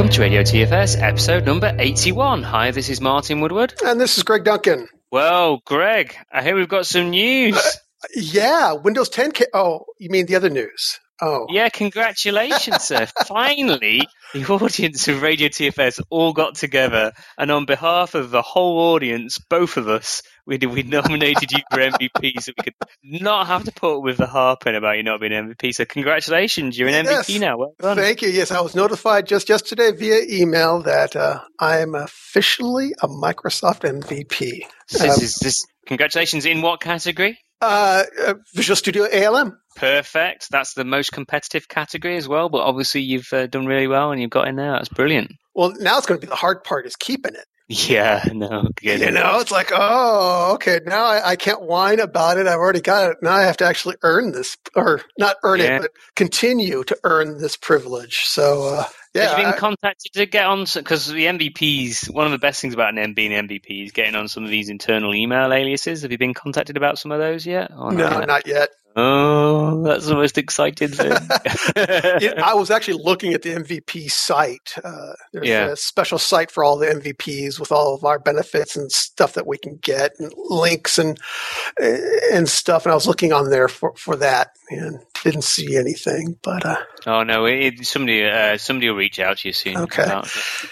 welcome to Radio TFS, episode number 81. Hi, this is Martin Woodward. And this is Greg Duncan. Well, Greg, I hear we've got some news. Uh, yeah, Windows 10. Ca- oh, you mean the other news? Oh. Yeah, congratulations, sir. Finally, the audience of Radio TFS all got together, and on behalf of the whole audience, both of us, we we nominated you for MVP, so we could not have to put with the harping about you not being MVP. So congratulations, you're an yes. MVP now. Well done. Thank you. Yes, I was notified just yesterday via email that uh, I am officially a Microsoft MVP. This um, is this. Congratulations in what category? Uh, uh, Visual Studio ALM. Perfect. That's the most competitive category as well. But obviously, you've uh, done really well and you've got in there. That's brilliant. Well, now it's going to be the hard part is keeping it. Yeah, no, you know, it's like, oh, okay, now I, I, can't whine about it. I've already got it. Now I have to actually earn this, or not earn yeah. it, but continue to earn this privilege. So, uh, yeah, Have you been I, contacted to get on? Because the MVPs, one of the best things about an being MVP is getting on some of these internal email aliases. Have you been contacted about some of those yet? no, not yet? Not yet. Oh, that's the most exciting thing. I was actually looking at the MVP site. Uh, there's yeah. a special site for all the MVPs with all of our benefits and stuff that we can get, and links and and stuff. And I was looking on there for, for that and didn't see anything. But uh, oh no, it, somebody uh, somebody will reach out to you soon. Okay.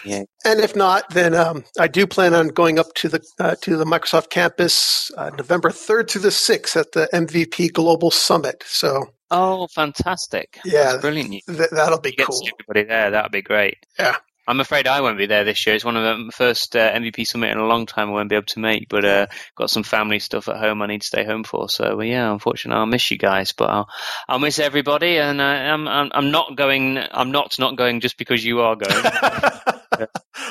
Yeah. And if not, then um, I do plan on going up to the uh, to the Microsoft campus uh, November third to the sixth at the MVP Global Summit. So Oh, fantastic! Yeah, That's brilliant. Th- that'll be cool. everybody there. That'll be great. Yeah. I'm afraid I won't be there this year. It's one of the first uh, MVP summit in a long time I won't be able to make, but uh, got some family stuff at home I need to stay home for. So yeah, unfortunately, I'll miss you guys, but I'll I'll miss everybody, and uh, I'm, I'm I'm not going. I'm not not going just because you are going.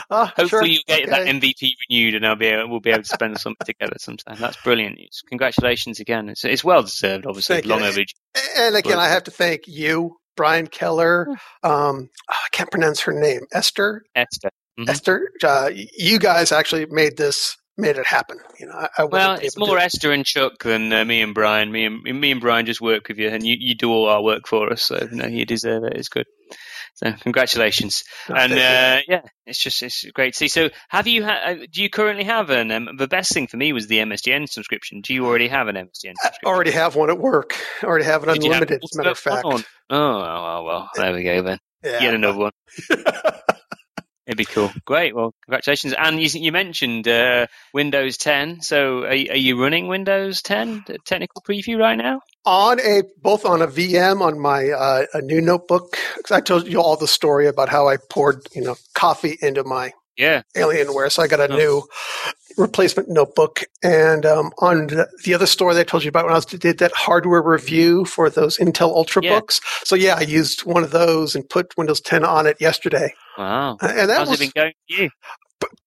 oh, Hopefully, sure. you get okay. that MVP renewed, and I'll be able, we'll be able to spend something together sometime. That's brilliant news. Congratulations again. It's it's well deserved, obviously, thank long overdue. And again, but, I have to thank you Brian Keller. Um, oh, I can't pronounce her name. Esther. Esther. Mm-hmm. Esther. Uh, you guys actually made this made it happen. You know, I, I well, it's more Esther and Chuck than uh, me and Brian. Me and me and Brian just work with you, and you, you do all our work for us. So you know, you deserve it. It's good. So congratulations, oh, and uh, yeah, it's just it's great to see. So have you ha- uh, do you currently have an um, the best thing for me was the MSDN subscription. Do you already have an MSDN subscription? I already have one at work. I already have it unlimited. As a matter of fact. Oh, well, well, there we go then. Yeah. Get another one. It'd be cool. Great. Well, congratulations. And you, you mentioned uh, Windows 10. So, are, are, you running Windows 10 technical preview right now? On a both on a VM on my uh, a new notebook. Because I told you all the story about how I poured you know coffee into my yeah Alienware. So I got a oh. new replacement notebook. And um, on the other story that I told you about when I was, did that hardware review for those Intel Ultrabooks. Yeah. So yeah, I used one of those and put Windows 10 on it yesterday. Wow. And that How's was, it been going you?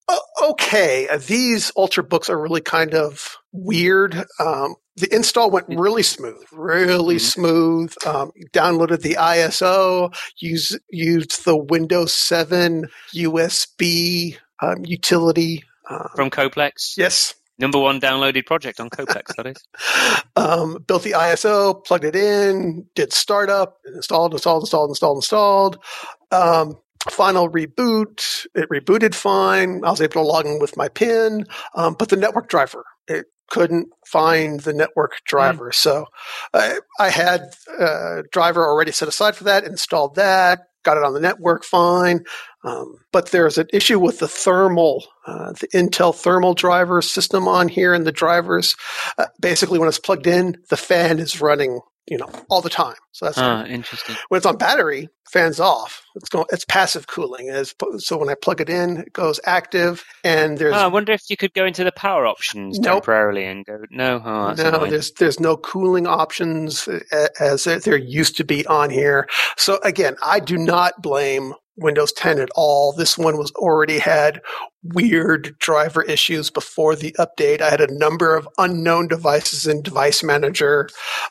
Uh, okay, these Ultrabooks are really kind of weird. Um, the install went really smooth, really mm-hmm. smooth. Um, downloaded the ISO, used used the Windows 7 USB um, utility uh, from CodePlex. Yes, Number one downloaded project on CodePlex, that is. Um, built the ISO, plugged it in, did startup, installed, installed, installed, installed, installed. Um, final reboot. It rebooted fine. I was able to log in with my PIN, um, but the network driver, it couldn't find the network driver. Mm. So I, I had a driver already set aside for that, installed that, got it on the network fine. Um, but there's an issue with the thermal, uh, the Intel thermal driver system on here and the drivers. Uh, basically, when it's plugged in, the fan is running you know, all the time. So that's uh, interesting. When it's on battery, fans off. It's going. It's passive cooling. As so when I plug it in, it goes active, and there's. Oh, I wonder if you could go into the power options nope. temporarily and go. No, oh, no. Annoying. There's there's no cooling options as there used to be on here. So again, I do not blame Windows 10 at all. This one was already had weird driver issues before the update. I had a number of unknown devices in Device Manager.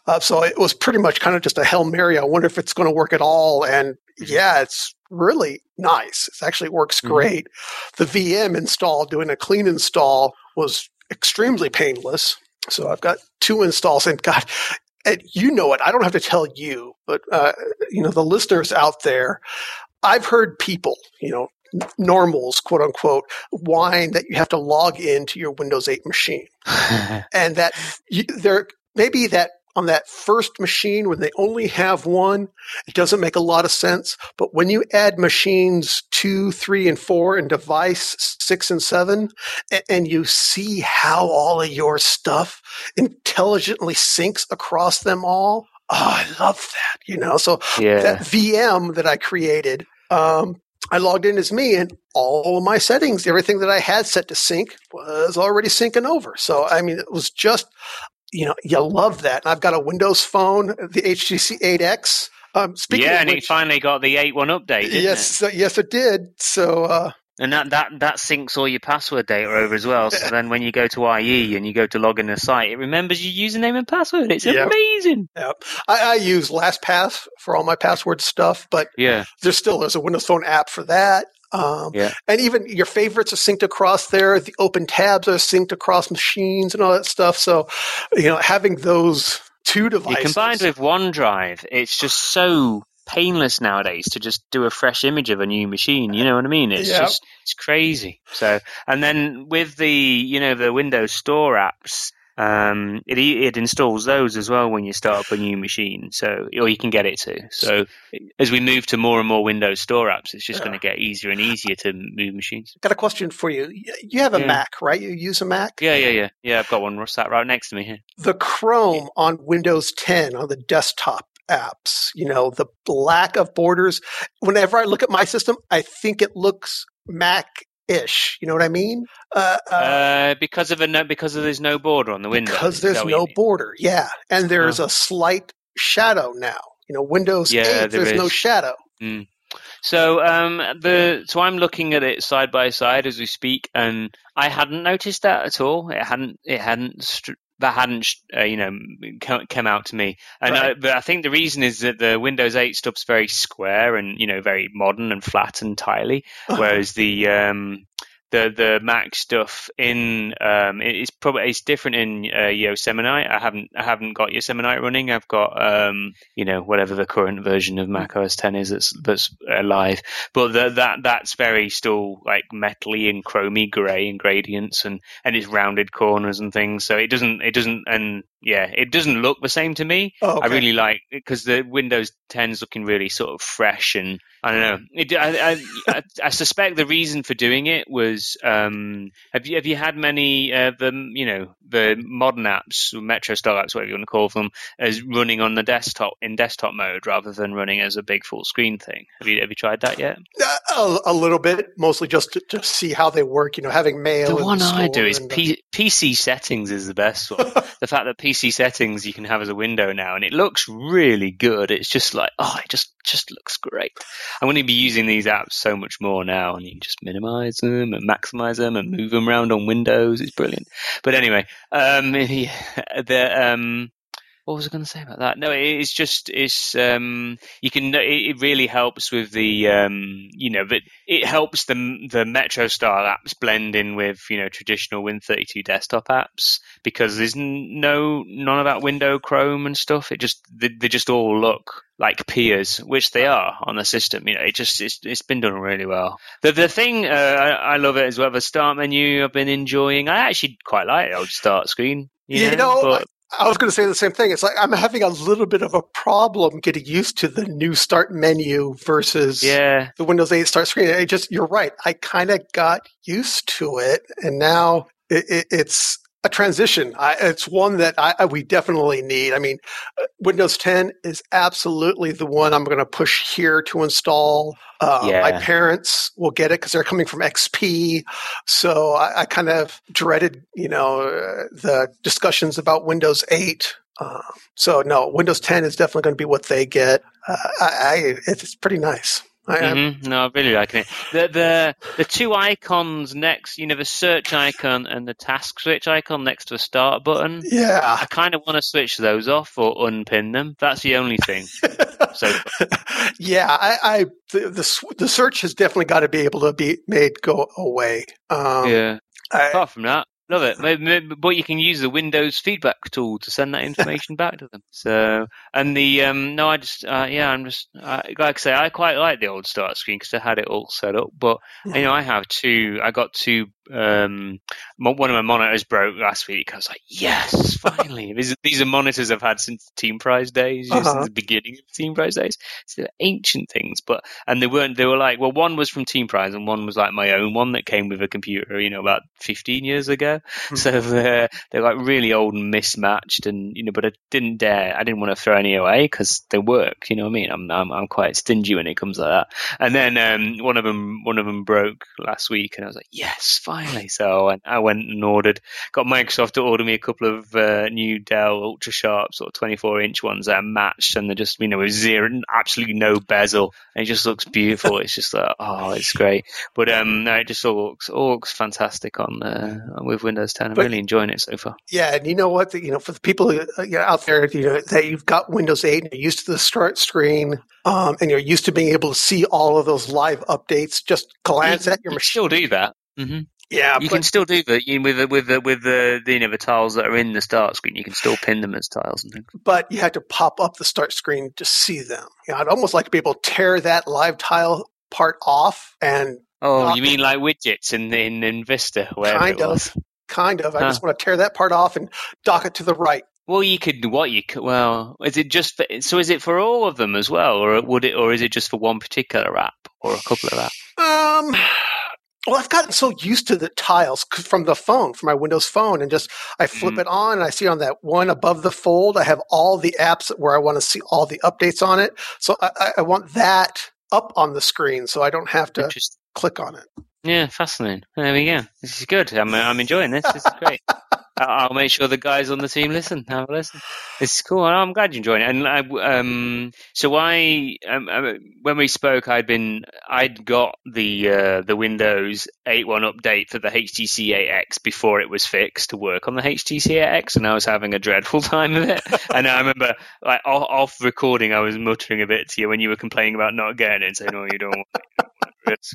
Uh, so it was pretty much kind of just a Hail Mary. I wonder if it's going to work at all. And yeah, it's really nice. It actually works mm-hmm. great. Mm-hmm. The VM install, doing a clean install was extremely painless. So I've got two installs and God, and you know it. I don't have to tell you, but uh, you know the listeners out there. I've heard people, you know, normals, quote unquote, whine that you have to log into your Windows 8 machine, and that you, there maybe that on that first machine when they only have one, it doesn't make a lot of sense. But when you add machines two, three, and four, and device six and seven, and, and you see how all of your stuff intelligently syncs across them all, oh, I love that. You know, so yeah. that VM that I created. Um, I logged in as me and all of my settings, everything that I had set to sync was already syncing over. So, I mean, it was just you know, you love that. And I've got a Windows phone, the HTC 8X. Um, speaking yeah, of and which, it finally got the 8.1 update, yes, it? uh, yes, it did. So, uh, And that, that, that syncs all your password data over as well. So then when you go to IE and you go to log in a site, it remembers your username and password. It's Yep. amazing. yeah, I, I use LastPass for all my password stuff, but Yeah. there's still there's a Windows Phone app for that. Um, Yeah. And even your favorites are synced across there. The open tabs are synced across machines and all that stuff. So, you know, having those two You devices combined with OneDrive, it's just so painless nowadays to just do a fresh image of a new machine. You know what I mean? It's Yep. just it's crazy. So and then with the you know the Windows Store apps, um, it it installs those as well when you start up a new machine. So or you can get it to. So as we move to more and more Windows Store apps, it's just Yeah. going to get easier and easier to move machines. got a question for you. You have a Yeah. Mac, right? You use a Mac. Yeah, yeah, yeah, yeah. I've got one sat right next to me here. the Chrome on Windows 10 on the desktop apps, you know, the lack of borders. Whenever I look at my system, I think it looks Mac ish. You know what I mean? Uh, uh, Uh, because of a no, because of there's no border on the window. because there's that what you no border. Yeah. And there's Oh. a slight shadow now. You know, Windows Yeah, 8, there there's no is. shadow. So um, the so I'm looking at it side by side as we speak, and I hadn't noticed that at all. It hadn't it hadn't that hadn't uh, you know come out to me. And I, but I think the reason is that the Windows 8 stuff's very square and you know very modern and flat and tiley, Uh-huh. whereas the um, the the Mac stuff in um, it's probably it's different in uh, Yosemite. I haven't I haven't got Yosemite running. I've got um, you know whatever the current version of Mac OS 10 is that's that's alive. But the, that that's very still like metally and chromy grey and gradients and and it's rounded corners and things. So it doesn't it doesn't and yeah it doesn't look the same to me. Oh, okay. I really like because the Windows 10 is looking really sort of fresh and I don't know. It, I, I, I, I suspect the reason for doing it was um, have you have you had many uh, the you know the modern apps, Metro style apps, whatever you want to call them, as running on the desktop in desktop mode rather than running as a big full screen thing? Have you have you tried that yet? Uh, a, a little bit, mostly just to, to see how they work. You know, having mail. The one I do is uh, P- PC settings is the best one. the fact that PC settings you can have as a window now, and it looks really good. It's just like, oh, it just just looks great. I'm going to be using these apps so much more now, and you can just minimize them and maximize them and move them around on Windows. It's brilliant. But anyway, um, the um. What was I going to say about that? No, it's just it's um you can it, really helps with the um you know that it helps the the Metro style apps blend in with you know traditional Win32 desktop apps because there's no none of that window Chrome and stuff. It just they, they just all look like peers, which they are on the system. You know, it just it's, it's been done really well. The the thing uh, I, I love it as well. The start menu I've been enjoying. I actually quite like the old start screen. You You know, know, but I was going to say the same thing. It's like I'm having a little bit of a problem getting used to the new start menu versus yeah, the Windows 8 start screen. I just, you're right. I kind of got used to it, and now it, it, it's a transition. I, it's one that I, I- we definitely need. I mean, uh, Windows 10 is absolutely the one I'm going to push here to install. Uh, Yeah. My parents will get it because they're coming from XP, so I, I kind of dreaded, you know, uh, the discussions about Windows 8. Um, so no, Windows 10 is definitely going to be what they get. Uh, it's pretty nice. I, I'm- hmm No, I really like it. The the the two icons next, you know, the search icon and the task switch icon next to the start button. yeah. I kind of want to switch those off or unpin them. That's the only thing. So yeah, I, I the, the the search has definitely got to be able to be made go away. Um, yeah. I, Apart from that, Love it. Maybe, but you can use the Windows feedback tool to send that information back to them. So, and the um, no, I just uh, yeah, I'm just uh, like I say, I quite like the old start screen because I had it all set up. But you know, I have two. I got two. Um, one of my monitors broke last week. I was like, yes, finally. these, these are monitors I've had since Teamprise days, uh-huh. since the beginning of Teamprise days. So they're ancient things, but and they weren't. They were like, well, one was from Teamprise and one was like my own one that came with a computer. You know, about 15 years ago. So they're, they're like really old and mismatched, and you know, but I didn't dare, I didn't want to throw any away because they work. You know what I mean? I'm, I'm I'm quite stingy when it comes like that. And then um, one of them one of them broke last week, and I was like, yes, finally. So I went, I went and ordered, got Microsoft to order me a couple of uh, new Dell Ultra Sharp sort of 24 inch ones that are matched, and they're just you know with zero, absolutely no bezel, and it just looks beautiful. it's just like oh, it's great. But um, no, it just all looks all looks fantastic on uh, with Windows 10. I'm but, really enjoying it so far. Yeah, and you know what? You know, for the people uh, out there, you know, that you've got Windows 8 and you're used to the start screen, um, and you're used to being able to see all of those live updates, just glance you, at your you machine. Still do that. Mm-hmm. Yeah, you but, can still do that with the, with the, with the, the you know the tiles that are in the start screen. You can still pin them as tiles and things. But you have to pop up the start screen to see them. You know, I'd almost like to be able to tear that live tile part off and. Oh, you mean like widgets in in, in Vista? Kind of. Kind of. I huh. just want to tear that part off and dock it to the right. Well, you could what you could. Well, is it just for, so? Is it for all of them as well, or would it, or is it just for one particular app or a couple of apps? Um. Well, I've gotten so used to the tiles from the phone, from my Windows phone, and just I flip mm. it on and I see on that one above the fold, I have all the apps where I want to see all the updates on it. So I, I want that up on the screen so I don't have to click on it. Yeah, fascinating. There we go. This is good. I'm, I'm enjoying this. This is great. I'll make sure the guys on the team listen. Have a listen. It's cool. I'm glad you're enjoying it. And I, um, so I, um, uh, when we spoke, I'd been, I'd got the uh, the Windows 8.1 update for the HTC 8X before it was fixed to work on the HTC 8X, and I was having a dreadful time of it. and I remember, like off recording, I was muttering a bit to you when you were complaining about not getting it, and saying, "Oh, you don't."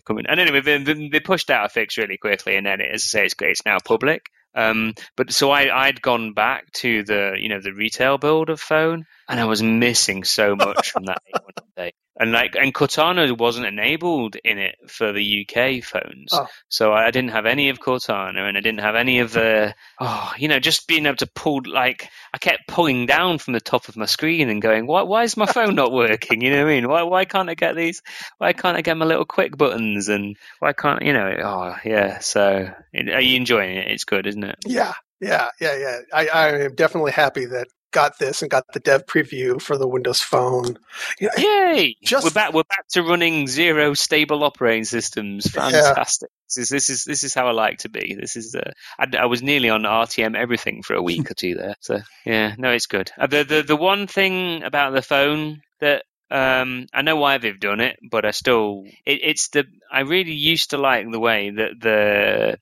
Coming. And anyway, they, they pushed out a fix really quickly, and then, it, as I say, it's, it's now public. Um, but so I, I'd gone back to the, you know, the retail build of phone and I was missing so much from that update. And like, and Cortana wasn't enabled in it for the UK phones, oh. so I didn't have any of Cortana, and I didn't have any of the, oh, you know, just being able to pull. Like, I kept pulling down from the top of my screen and going, why, why is my phone not working? You know what I mean? Why, why can't I get these? Why can't I get my little quick buttons? And why can't, you know? Oh, yeah. So, are you enjoying it? It's good, isn't it? Yeah, yeah, yeah, yeah. I, I am definitely happy that got this and got the dev preview for the Windows Phone. You know, Yay! Just, we're back. We're back to running zero stable operating systems. Fantastic. Yeah. This is this is this is how I like to be. This is uh, I, I, was nearly on RTM everything for a week or two there. So yeah, no, it's good. Uh, the the the one thing about the phone that um, I know why they've done it, but I still it, it's the I really used to like the way that the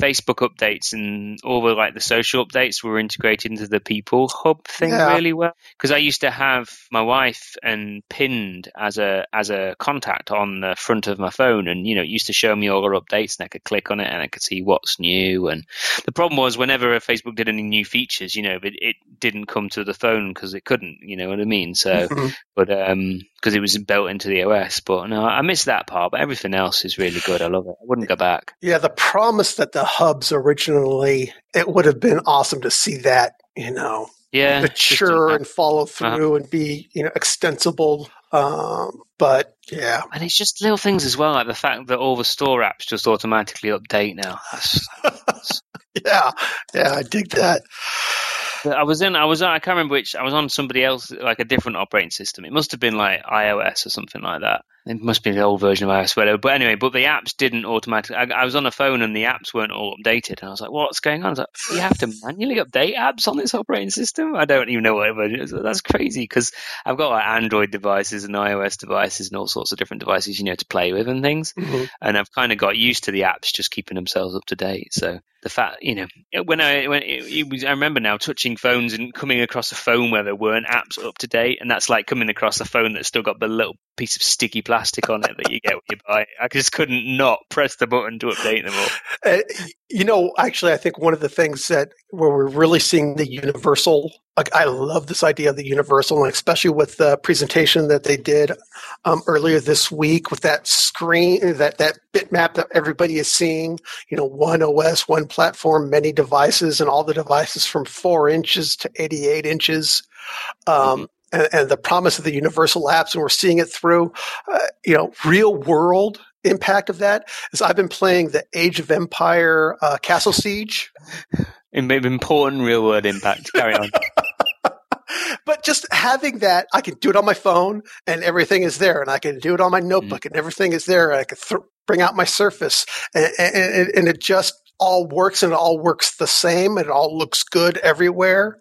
Facebook updates and all the like the social updates were integrated into the people hub thing yeah. really well. Because I used to have my wife and pinned as a as a contact on the front of my phone, and you know it used to show me all her updates, and I could click on it and I could see what's new. And the problem was whenever Facebook did any new features, you know, it, it didn't come to the phone because it couldn't. You know what I mean? So, mm-hmm. but um, because it was built into the OS. But no, I miss that part. But everything else is really good. I love it. I wouldn't go back. Yeah, the promise that the hubs originally, it would have been awesome to see that, you know, yeah, mature and follow through uh-huh. and be, you know, extensible. Um, but yeah, and it's just little things as well, like the fact that all the store apps just automatically update now. yeah, yeah, I dig that. I was in. I was. I can't remember which. I was on somebody else, like a different operating system. It must have been like iOS or something like that. It must be the old version of iOS, whatever. But anyway, but the apps didn't automatically. I, I, was on a phone and the apps weren't all updated, and I was like, "What's going on?" I was like, "You have to manually update apps on this operating system." I don't even know what version. Is. That's crazy because I've got like Android devices and iOS devices and all sorts of different devices, you know, to play with and things. Mm-hmm. And I've kind of got used to the apps just keeping themselves up to date. So the fact, you know, when I when it, it was, I remember now touching phones and coming across a phone where there weren't apps up to date, and that's like coming across a phone that's still got the little piece of sticky plastic on it that you get when you buy it. I just couldn't not press the button to update them all. Uh, you know, actually, I think one of the things that where we're really seeing the universal. Like, I love this idea of the universal, and especially with the presentation that they did um, earlier this week with that screen, that that bitmap that everybody is seeing. You know, one OS, one platform, many devices, and all the devices from four inches to eighty-eight inches. Um, mm-hmm and, and, the promise of the universal apps, and we're seeing it through, uh, you know, real world impact of that is I've been playing the Age of Empire uh, Castle Siege. Important real world impact. Carry on. but just having that, I can do it on my phone and everything is there, and I can do it on my notebook mm. and everything is there. And I can th- bring out my Surface, and, and, and it just all works and it all works the same and it all looks good everywhere.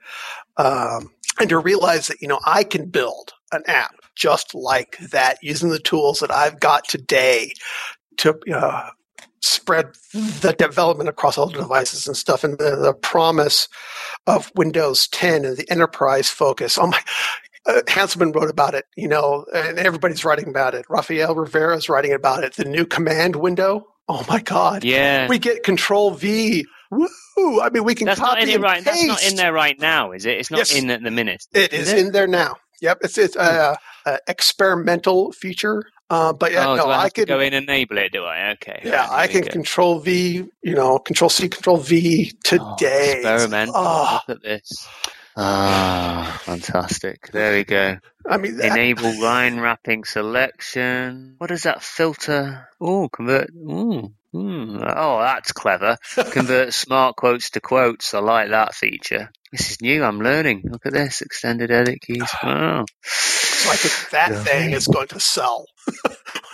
Um, and to realize that, you know, I can build an app just like that using the tools that I've got today to uh, spread the development across all the devices and stuff. And the, the, promise of Windows 10 and the enterprise focus. Oh my, uh, Hanselman wrote about it, you know, and everybody's writing about it. Rafael Rivera is writing about it. The new command window. Oh my God. Yeah. We get control V Woo! I mean, we can that's copy not in and right. Paste. That's not in there right now, is it? It's not yes. in at the minute. It is, is it? in there now. Yep, it's it's a, a experimental feature. Uh, but yeah, oh, no, I, I can go in and enable it. Do I? Okay. Yeah, right, I can control V. You know, control C, control V today. Oh, experimental. Oh. Look at this. Ah, fantastic. There we go. I mean, that... enable line wrapping selection. What does that filter? Oh, convert. Ooh. Hmm. Oh, that's clever. Convert smart quotes to quotes. I like that feature. This is new. I'm learning. Look at this. Extended edit keys. Oh. So I think that yeah. thing is going to sell.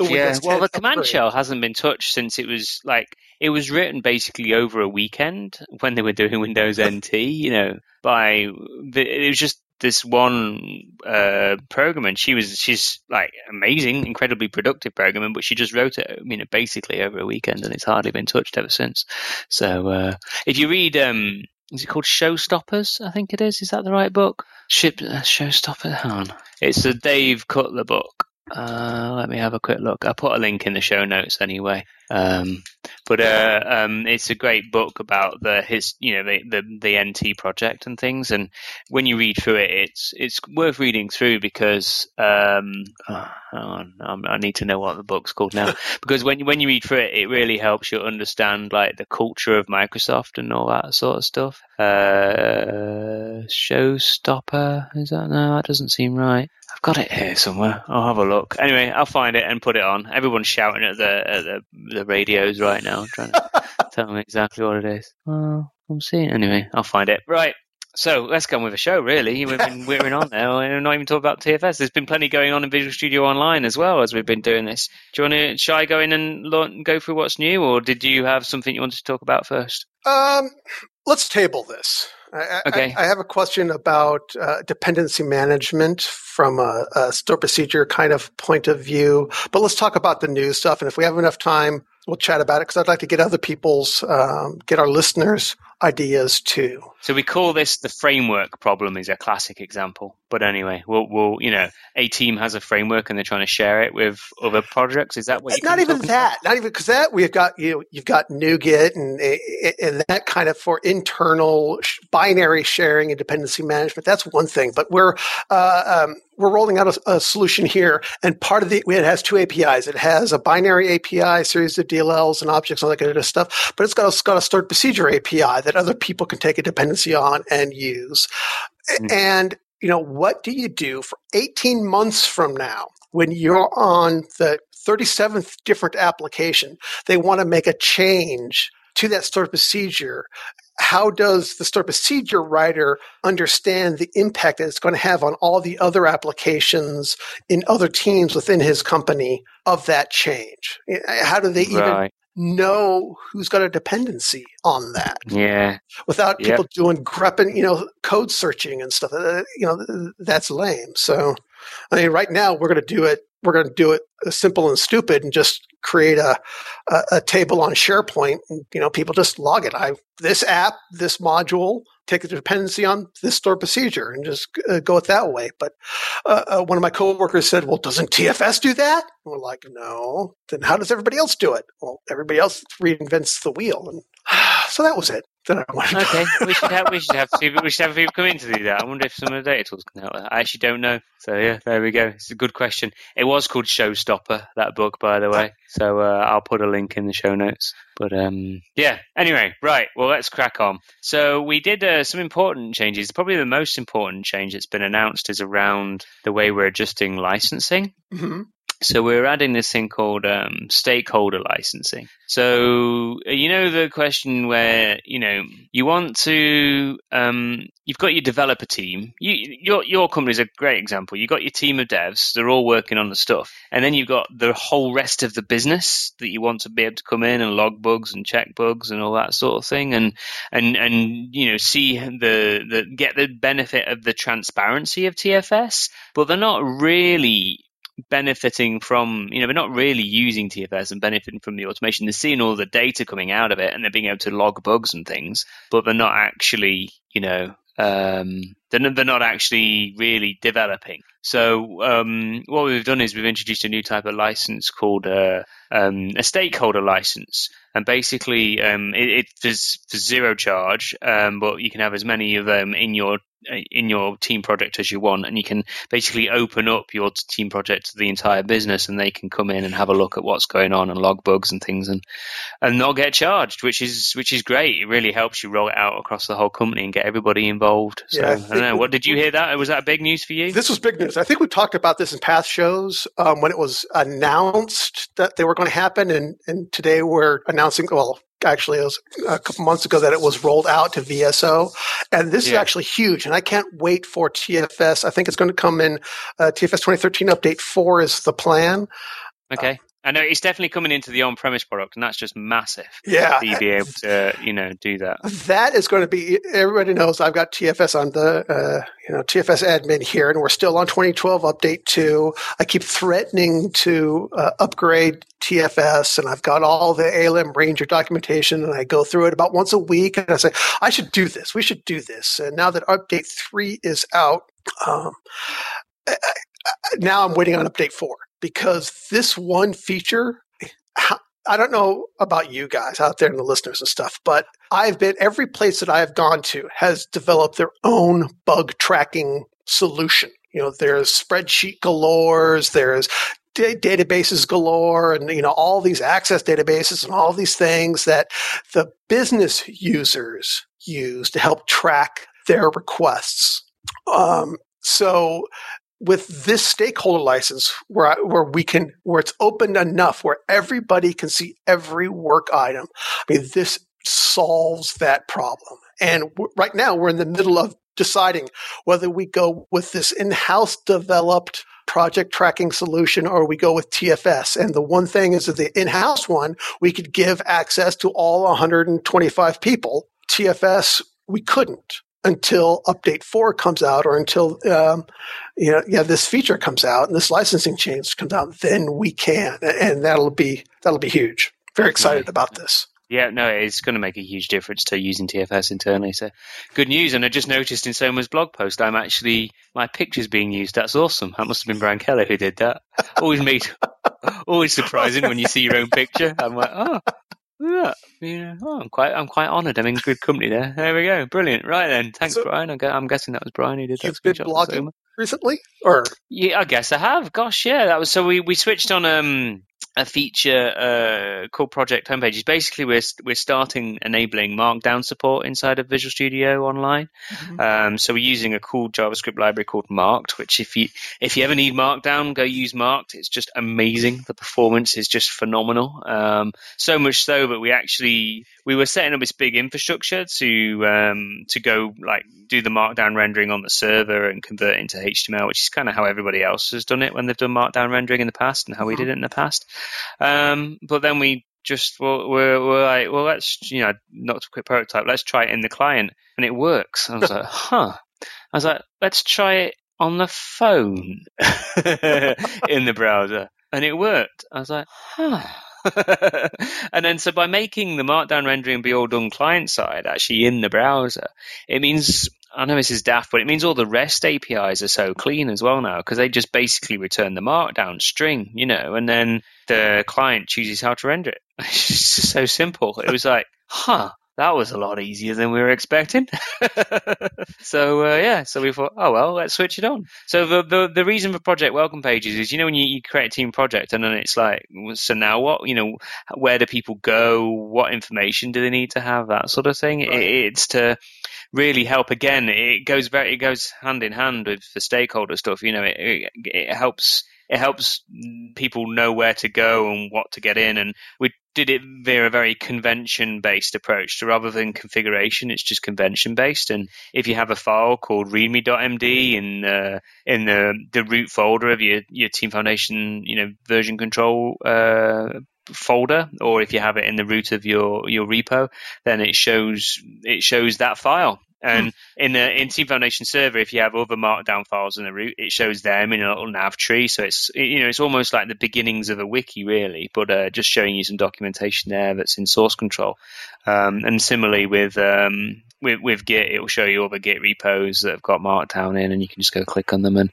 yeah. Well, the command shell hasn't been touched since it was like it was written basically over a weekend when they were doing Windows NT. You know, by the, it was just this one uh, programmer, and she was she's like amazing, incredibly productive programmer, but she just wrote it, I mean, basically over a weekend, and it's hardly been touched ever since. So uh, if you read, um, is it called Showstoppers? I think it is. Is that the right book? Ship uh, Showstopper. Hang on. It's the Dave Cutler book. Uh, let me have a quick look. I'll put a link in the show notes anyway. Um, but uh, um, it's a great book about the his you know the, the, the NT project and things. And when you read through it, it's it's worth reading through because um, oh, on, I need to know what the book's called now. because when when you read through it, it really helps you understand like the culture of Microsoft and all that sort of stuff. Uh, Showstopper is that no? That doesn't seem right. I've got it here somewhere. I'll have a look. Anyway, I'll find it and put it on. Everyone's shouting at the at the, the radios right now, trying to tell them exactly what it is. Well, I'm seeing. Anyway, I'll find it. Right. So let's go on with a show. Really, we've been wearing on there. We're not even talking about TFS. There's been plenty going on in Visual Studio Online as well as we've been doing this. Do you want to? Shall I go in and go through what's new, or did you have something you wanted to talk about first? Um, let's table this. I, okay. I, I, have a question about uh, dependency management from a, a store procedure kind of point of view, but let's talk about the new stuff. And if we have enough time, we'll chat about it because I'd like to get other people's, um, get our listeners' ideas too. So we call this the framework problem is a classic example. But anyway, we'll, we'll you know, a team has a framework and they're trying to share it with other projects. Is that what? Not even that. About? Not even because that we've got you. Know, you've got NuGet and and that kind of for internal binary sharing and dependency management. That's one thing. But we're uh, um, we're rolling out a, a, solution here, and part of the it has two APIs. It has a binary API, series of DLLs and objects, all that kind of stuff. But it's got a, it's got a stored procedure API that other people can take a dependency on and use. Mm-hmm. And you know, what do you do for 18 months from now when you're on the 37th different application? They want to make a change to that stored procedure how does the stored procedure writer understand the impact that it's going to have on all the other applications in other teams within his company of that change? Eh, eh, how do they even know who's got a dependency on that? Yeah. Without people yep. doing grepping, you know, code searching and stuff. Uh, you know, that's lame. So, I mean, right now we're going to do it we're going to do it simple and stupid and just create a, a, a table on SharePoint. And, you know, people just log it. I this app, this module, take a dependency on this stored procedure and just uh, go it that way. But uh, uh, one of my coworkers said, "Well, doesn't TFS do that?" And we're like, "No." Then how does everybody else do it? Well, everybody else reinvents the wheel, and so that was it. That I wanted okay, we should have we should have people we should have people come in to do that. I wonder if some of the data tools can help. I actually don't know. So yeah, there we go. It's a good question. It was called Showstopper that book, by the way. So uh, I'll put a link in the show notes. But um, yeah. Anyway, right. Well, let's crack on. So we did uh, some important changes. Probably the most important change that's been announced is around the way we're adjusting licensing. Mm-hmm. So we're adding this thing called um, stakeholder licensing. So you know the question where you know you want to um, you've got your developer team. You, your your company is a great example. You've got your team of devs; they're all working on the stuff, and then you've got the whole rest of the business that you want to be able to come in and log bugs and check bugs and all that sort of thing, and and and you know see the the get the benefit of the transparency of TFS, but they're not really benefiting from, you know, they're not really using TFS and benefiting from the automation. They're seeing all the data coming out of it and they're being able to log bugs and things, but they're not actually, you know, um, they're, they're not actually really developing. So um, what we've done is we've introduced a new type of license called uh, um, a stakeholder license, and basically um, it, it's for zero charge, um, but you can have as many of them in your in your team project as you want, and you can basically open up your team project to the entire business, and they can come in and have a look at what's going on and log bugs and things, and and not get charged, which is which is great. It really helps you roll it out across the whole company and get everybody involved. So yeah, I, I, don't know. What did you hear that? Was that big news for you? This was big news. I think we talked about this in past shows um, when it was announced that they were going to happen, and and today we're announcing. Well, actually it was a couple months ago that it was rolled out to VSO, and this yeah. is actually huge. And I can't wait for TFS. I think it's going to come in uh, TFS 2013 update four is the plan. Okay. Uh, I know it's definitely coming into the on-premise product, and that's just massive. Yeah, you be able to, you know, do that. That is going to be. Everybody knows I've got TFS on the, uh, you know, TFS admin here, and we're still on 2012 update two. I keep threatening to uh, upgrade TFS, and I've got all the ALM Ranger documentation, and I go through it about once a week, and I say I should do this. We should do this. And now that update three is out, um, I, I, now I'm waiting on update four because this one feature, I don't know about you guys out there and the listeners and stuff, but I've been, every place that I have gone to has developed their own bug tracking solution. You know, there's spreadsheet galores, there's databases galore and you know all these access databases and all these things that the business users use to help track their requests um, so with this stakeholder license where where we can where it's open enough where everybody can see every work item i mean this solves that problem and w- right now we're in the middle of deciding whether we go with this in-house developed project tracking solution or we go with TFS. And the one thing is that the in-house one, we could give access to all 125 people. TFS, we couldn't until update four comes out or until um, you know yeah this feature comes out and this licensing change comes out then we can and that'll be that'll be huge very excited right. about this yeah, no, it's going to make a huge difference to using TFS internally. So, good news. And I just noticed in Soma's blog post, I'm actually my picture's being used. That's awesome. That must have been Brian Keller who did that. Always made always surprising when you see your own picture. I'm like, oh, yeah, yeah. Oh, I'm quite, I'm quite honoured. I'm in good company there. There we go. Brilliant. Right then. Thanks, so, Brian. I'm, guessing that was Brian who did that. You've been blogging recently, or yeah, I guess I have. Gosh, yeah, that was so. We we switched on um a feature uh, called Project Homepages. Basically, we're we're starting enabling Markdown support inside of Visual Studio Online. Mm-hmm. Um, so we're using a cool JavaScript library called Marked, which if you if you ever need Markdown, go use Marked. It's just amazing. The performance is just phenomenal. Um, so much so that we actually we were setting up this big infrastructure to um, to go like do the Markdown rendering on the server and convert it into HTML, which is kind of how everybody else has done it when they've done Markdown rendering in the past and how we did it in the past. Um, but then we just well, we're, we're like, well, let's you know, not to quit prototype. Let's try it in the client, and it works. I was like, huh. I was like, let's try it on the phone in the browser, and it worked. I was like, huh. and then so by making the markdown rendering be all done client side actually in the browser it means i know this is daft but it means all the rest apis are so clean as well now because they just basically return the markdown string you know and then the client chooses how to render it. It's just so simple. It was like huh that was a lot easier than we were expecting. so uh, yeah, so we thought, oh well, let's switch it on. So the, the, the reason for project welcome pages is, you know, when you, you create a team project and then it's like, so now what? You know, where do people go? What information do they need to have? That sort of thing. Right. It, it's to really help. Again, it goes very, it goes hand in hand with the stakeholder stuff. You know, it, it, it helps it helps people know where to go and what to get in. And we did it via a very convention based approach. So rather than configuration, it's just convention based. And if you have a file called readme.md in uh, in the the root folder of your your Team Foundation, you know, version control uh, folder, or if you have it in the root of your your repo, then it shows it shows that file. And mm. in the in Team Foundation server, if you have other markdown files in the root, it shows them in a little nav tree. So it's you know it's almost like the beginnings of a wiki, really, but uh, just showing you some documentation there that's in source control. Um, and similarly with um, with, with Git, it will show you all the Git repos that have got Markdown in, and you can just go click on them and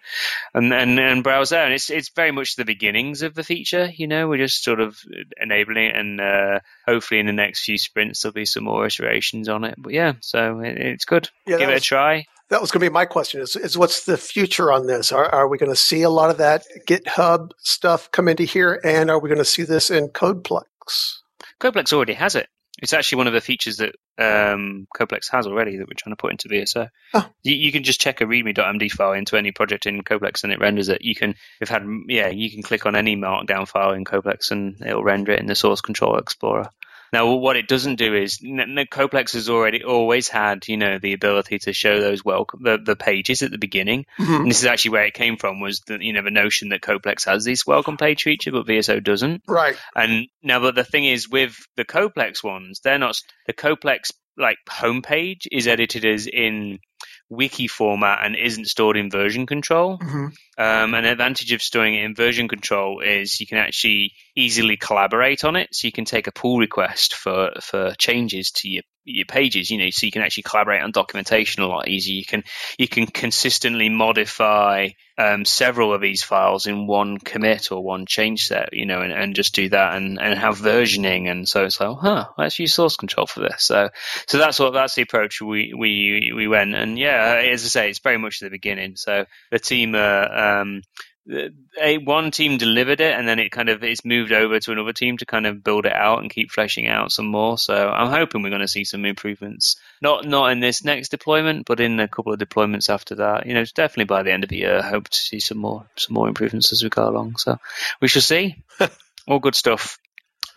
and and, and browse there. And it's it's very much the beginnings of the feature. You know, we're just sort of enabling it, and uh, hopefully in the next few sprints there'll be some more iterations on it. But yeah, so it, it's good. Yeah, Give it was, a try. That was going to be my question: is, is what's the future on this? Are, are we going to see a lot of that GitHub stuff come into here, and are we going to see this in CodePlex? CodePlex already has it. It's actually one of the features that um, CodePlex has already that we're trying to put into VSO. Oh. You, you, can just check a README.md file into any project in CodePlex and it renders it. You can, we've had, yeah, you can click on any Markdown file in CodePlex and it'll render it in the Source Control Explorer. Now, what it doesn't do is CodePlex has already always had, you know, the ability to show those welcome the, the pages at the beginning. Mm-hmm. And this is actually where it came from was the you know the notion that CodePlex has this welcome page feature, but VSO doesn't. Right. And now, but the thing is with the CodePlex ones, they're not the CodePlex like homepage is edited as in wiki format and isn't stored in version control. Mm-hmm. Um, an advantage of storing it in version control is you can actually easily collaborate on it. So you can take a pull request for, for changes to your your pages, you know, so you can actually collaborate on documentation a lot easier. You can you can consistently modify um, several of these files in one commit or one change set, you know, and, and just do that and, and have versioning. And so it's like, huh, let's use source control for this. So so that's what that's the approach we we we went. And yeah, as I say, it's very much the beginning. So the team um, a one team delivered it and then it kind of it's moved over to another team to kind of build it out and keep fleshing out some more. So i'm hoping we're going to see some improvements. Not not in this next deployment but in a couple of deployments after that. You know definitely by the end of the year i hope to see some more some more improvements as we go along. So we shall see. All good stuff.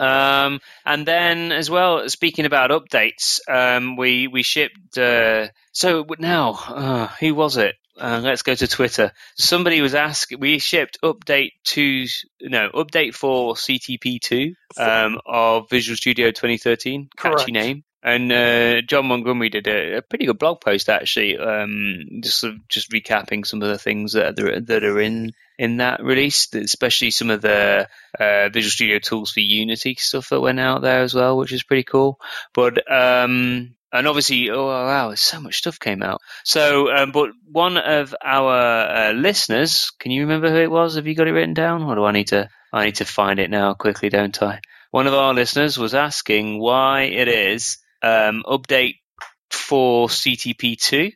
Um, and then as well, speaking about updates, um, we we shipped. Uh, so now, uh, who was it? Uh, let's go to Twitter. Somebody was asking. We shipped update two, no, update four CTP two um, of Visual Studio 2013. Correct. Catchy name. And uh, Jon Montgomery did a, a, pretty good blog post actually, um, just sort of just recapping some of the things that are, that are in in that release, especially some of the uh, Visual Studio tools for Unity stuff that went out there as well, which is pretty cool. But um, and obviously, oh wow, so much stuff came out. So, um, but one of our uh, listeners, can you remember who it was? Have you got it written down, or do I need to? I need to find it now quickly, don't I? One of our listeners was asking why it is um, update for CTP two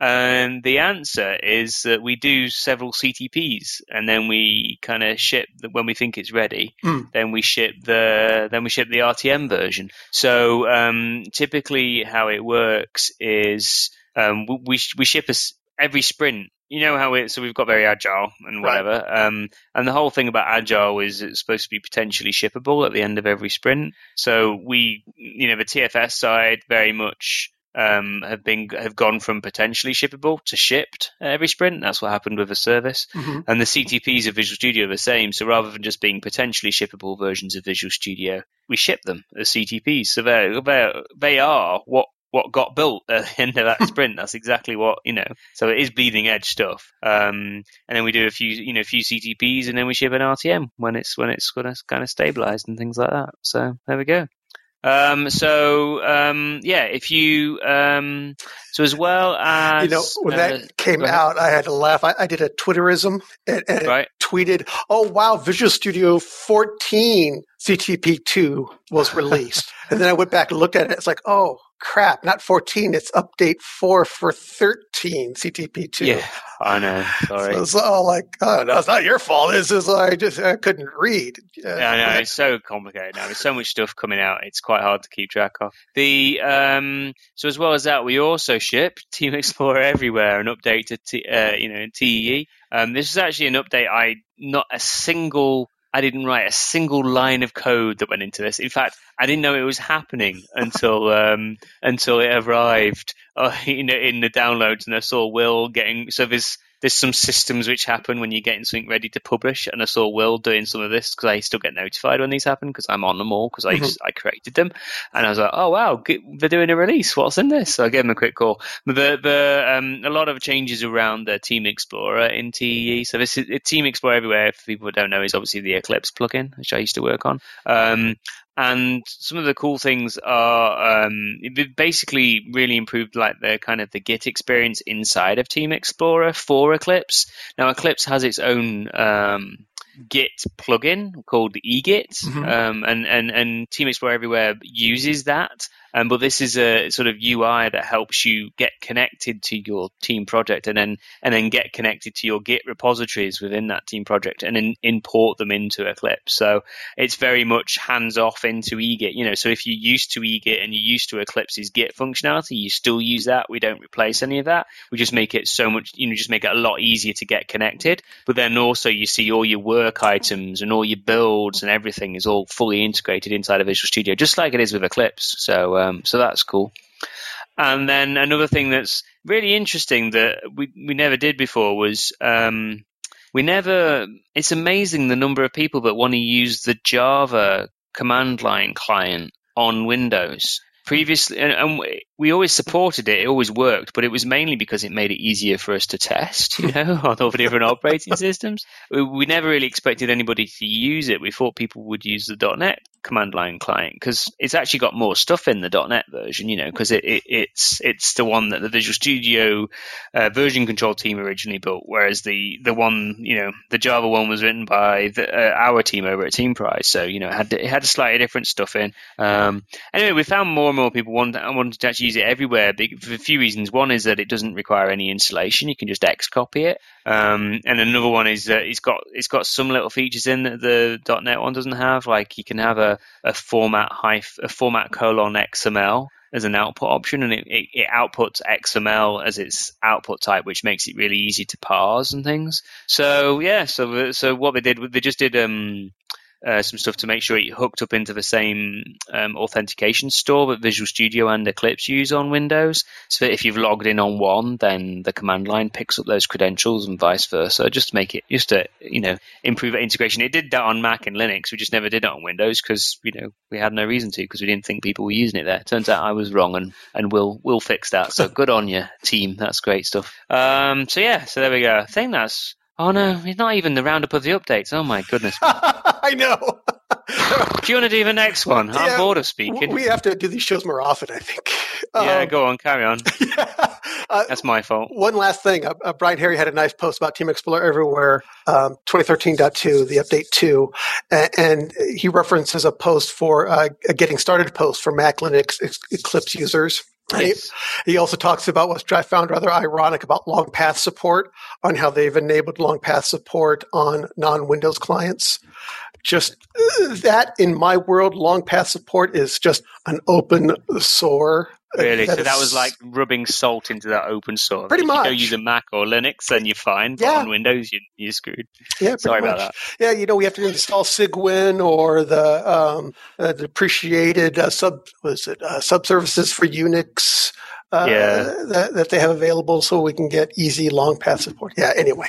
and the answer is that we do several CTPs, and then we kind of ship the, when we think it's ready. Mm. Then we ship the then we ship the RTM version. So um, typically, how it works is um, we we ship us every sprint. You know how it so we've got very agile and whatever. Right. Um, and the whole thing about agile is it's supposed to be potentially shippable at the end of every sprint. So we, you know, the TFS side very much um, have been have gone from potentially shippable to shipped every sprint. That's what happened with the service. Mm-hmm. And the CTPs of Visual Studio are the same. So rather than just being potentially shippable versions of Visual Studio, we ship them as CTPs. So they they they are what what got built at the end of that sprint. That's exactly what you know. So it is bleeding edge stuff. Um, and then we do a few, you know, a few CTPs, and then we ship an RTM when it's when it's kind of kind of stabilized and things like that. So there we go. Um, so um, yeah, if you um, so as well as you know when that uh, came out, I had to laugh. I, I did a Twitterism and, and right. tweeted, "Oh wow, Visual Studio 14 CTP2 was released," and then I went back and looked at it. It's like, oh crap, not 14, it's update 4 for 13 CTP2. Yeah, I know. Sorry. So it's all like, oh, no, it's not your fault. It's just I just I couldn't read. Yeah, I know. It's so complicated now. There's so much stuff coming out. It's quite hard to keep track of. The um, So as well as that, we also ship Team Explorer Everywhere, an update to, T, uh, you know, TEE. Um, this is actually an update I, not a single I didn't write a single line of code that went into this. In fact, I didn't know it was happening until um, until it arrived uh, in, in the downloads, and I saw Will getting. So there's there's some systems which happen when you're getting something ready to publish, and I saw Will doing some of this because I still get notified when these happen because I'm on them all because I mm-hmm. I created them, and I was like, oh wow, they're doing a release. What's in this? So I gave him a quick call. The the um, a lot of changes around the Team Explorer in TE. So this is Team Explorer everywhere. If people who don't know, is obviously the Eclipse plugin which I used to work on. Um, and some of the cool things are um, basically really improved like the kind of the Git experience inside of Team Explorer for Eclipse. Now Eclipse has its own um, Git plugin called eGit, mm-hmm. um, and and and Team Explorer Everywhere uses that. Um, but this is a sort of UI that helps you get connected to your team project and then and then get connected to your Git repositories within that team project and then import them into Eclipse. So it's very much hands off into eGit. You know, so if you're used to eGit and you're used to Eclipse's Git functionality, you still use that. We don't replace any of that. We just make it so much, you know, just make it a lot easier to get connected. But then also you see all your work items and all your builds and everything is all fully integrated inside of Visual Studio, just like it is with Eclipse. So um, so that's cool. And then another thing that's really interesting that we, we never did before was um, we never. It's amazing the number of people that want to use the Java command line client on Windows previously, and, and, we always supported it. It always worked, but it was mainly because it made it easier for us to test, you know, on all the different operating systems. We, we, never really expected anybody to use it. We thought people would use the .NET command line client because it's actually got more stuff in the .NET version, you know, because it, it, it's it's the one that the Visual Studio uh, version control team originally built, whereas the the one, you know, the Java one was written by the, uh, our team over at Team Teamprise. So you know, it had it had slightly different stuff in. Um, anyway, we found more and more people wanted wanted to actually use it everywhere for a few reasons. One is that it doesn't require any installation; you can just X copy it. Um, and another one is that it's got it's got some little features in that the .NET one doesn't have, like you can have a, a format hyph, a format colon XML as an output option, and it, it, it, outputs XML as its output type, which makes it really easy to parse and things. So yeah, so so what they did, they just did um, uh, some stuff to make sure it hooked up into the same um, authentication store that Visual Studio and Eclipse use on Windows. So that if you've logged in on one, then the command line picks up those credentials and vice versa. Just to make it, just to you know, improve integration. It did that on Mac and Linux. We just never did it on Windows because you know we had no reason to because we didn't think people were using it there. Turns out I was wrong, and and we'll we'll fix that. So good on you, team. That's great stuff. Um, so yeah, so there we go. I think that's Oh no, it's not even the roundup of the updates. Oh my goodness. I know. do you want to do the next one? Yeah, I'm bored of speaking. We have to do these shows more often, I think. Yeah, um, go on, carry on. Yeah. Uh, That's my fault. One last thing. Uh, uh, Brian Harry had a nice post about Team Explorer Everywhere um, 2013.2, the update 2, and, and, he references a post for uh, a getting started post for Mac Linux Eclipse users. Yes. He, he, also talks about what I found rather ironic about long path support on how they've enabled long path support on non Windows clients. Just uh, that in my world, long path support is just an open sore Really? so that was like rubbing salt into that open source. Pretty if much. You go use a Mac or Linux, then you're fine. But yeah. on Windows, you, you're screwed. Yeah, Sorry much. about that. Yeah, you know, we have to install Cygwin or the um, uh, depreciated uh, sub was it uh, subservices for Unix. Uh, yeah. that, that they have available so we can get easy long path support. Yeah, anyway.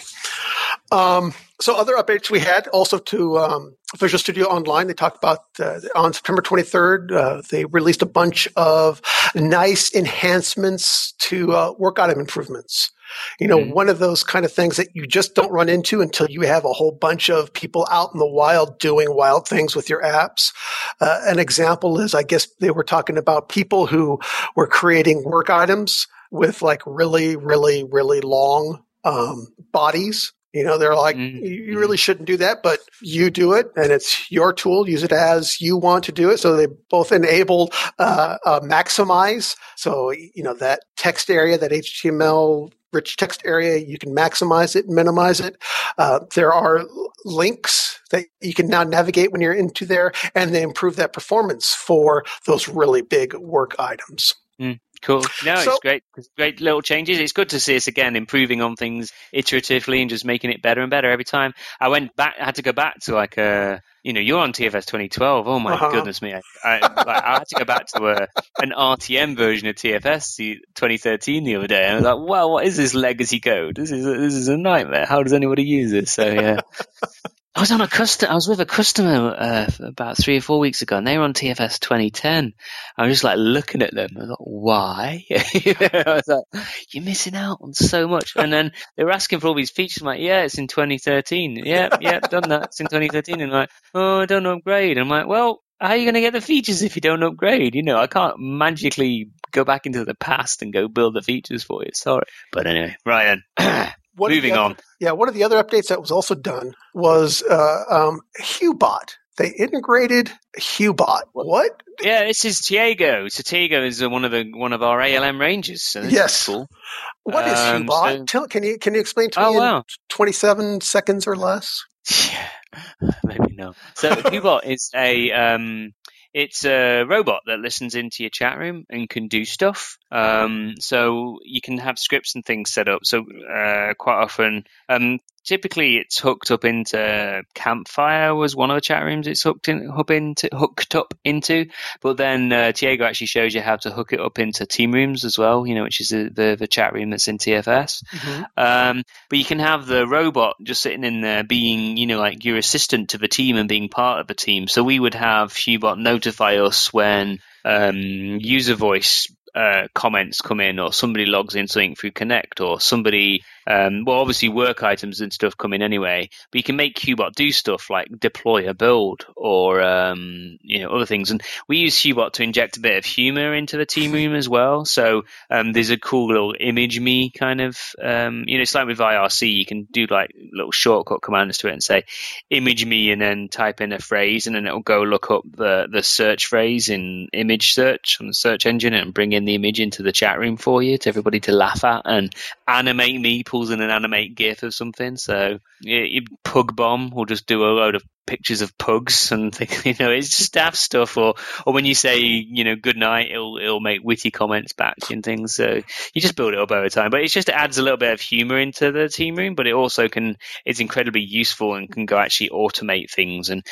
Um, so other updates we had also to um, Visual Studio Online. They talked about uh, on September 23rd. Uh, they released a bunch of nice enhancements to uh, work item improvements. You know, mm-hmm. one of those kind of things that you just don't run into until you have a whole bunch of people out in the wild doing wild things with your apps. Uh, an example is, I guess they were talking about people who were creating work items with like really, really, really long um, bodies you know, they're like, mm-hmm. you really shouldn't do that, but you do it and it's your tool. Use it as you want to do it. So they both enable uh, uh, maximize. So, you know, that text area, that HTML rich text area, you can maximize it, minimize it. Uh, there are links that you can now navigate when you're into there and they improve that performance for those really big work items. Mm. Cool. No, so, it's great. It's great little changes. It's good to see us again improving on things iteratively and just making it better and better every time. I went back, I had to go back to like a, uh, you know, you're on TFS 2012. Oh my uh-huh. goodness me! I, I, like, I, had to go back to a, an RTM version of TFS 2013 the other day, and I was like, "Well, what is this legacy code? This is a, this is a nightmare. How does anybody use this?" So yeah, I was on a custom. I was with a customer uh, about three or four weeks ago, and they were on TFS 2010. I was just like looking at them. I was like, "Why?" I was like, "You're missing out on so much." And then they were asking for all these features. I'm like, "Yeah, it's in 2013. Yeah, yeah, done that. It's in 2013." And I'm like, "Oh, I don't upgrade." And I'm like, "Well, how are you going to get the features if you don't upgrade? You know, I can't magically go back into the past and go build the features for you. Sorry." But anyway, Ryan. One Moving other, on. Yeah, one of the other updates that was also done was uh, um, Hubot. They integrated Hubot. What? Yeah, this is Tiago. So Tiago is uh, one of the one of our ALM ranges. So yes. cool. What is um, Hubot? So, Tell, can you can you explain to oh, me wow. in twenty seven seconds or less? Yeah, maybe no. So Hubot is a um, it's a robot that listens into your chat room and can do stuff. Um, so you can have scripts and things set up. So uh, quite often, um, typically it's hooked up into Campfire was one of the chat rooms it's hooked in hooked into hooked up into. But then uh, Tiago actually shows you how to hook it up into team rooms as well you know which is the the, the chat room that's in TFS mm-hmm. um, but you can have the robot just sitting in there being you know like your assistant to the team and being part of the team. So we would have Hubot notify us when um, user voice uh, comments come in or somebody logs in something through Connect or somebody um, well, obviously work items and stuff come in anyway, but you can make Hubot do stuff like deploy a build or um, you know other things. And we use Hubot to inject a bit of humor into the team room as well. So um, there's a cool little image me kind of um, you know it's like with IRC, you can do like little shortcut commands to it and say image me and then type in a phrase and then it'll go look up the the search phrase in image search on the search engine and bring in the image into the chat room for you to everybody to laugh at and animate me pulls in an animate GIF of something. So you, Pug Bomb will just do a load of pictures of pugs and think, you know it's just daft stuff. Or or when you say you know good night, it'll it'll make witty comments back and things. So you just build it up over time. But it just adds a little bit of humor into the team room. But it also can it's incredibly useful and can go actually automate things. And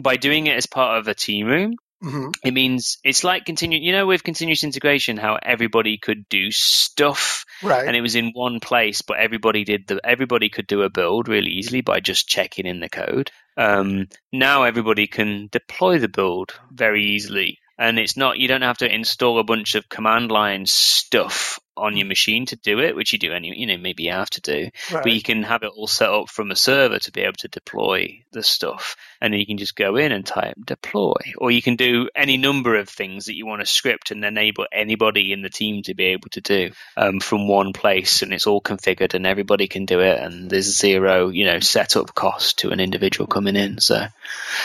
by doing it as part of a team room, Mm-hmm. It means it's like continue. You know, with continuous integration, how everybody could do stuff, right? And it was in one place, but everybody did the. Everybody could do a build really easily by just checking in the code. Um, now everybody can deploy the build very easily, and it's not. You don't have to install a bunch of command line stuff on your machine to do it, which you do any, you know, maybe you have to do, right. but you can have it all set up from a server to be able to deploy the stuff. And then you can just go in and type deploy, or you can do any number of things that you want to script and enable anybody in the team to be able to do um, from one place. And it's all configured and everybody can do it. And there's zero, you know, setup cost to an individual coming in. So,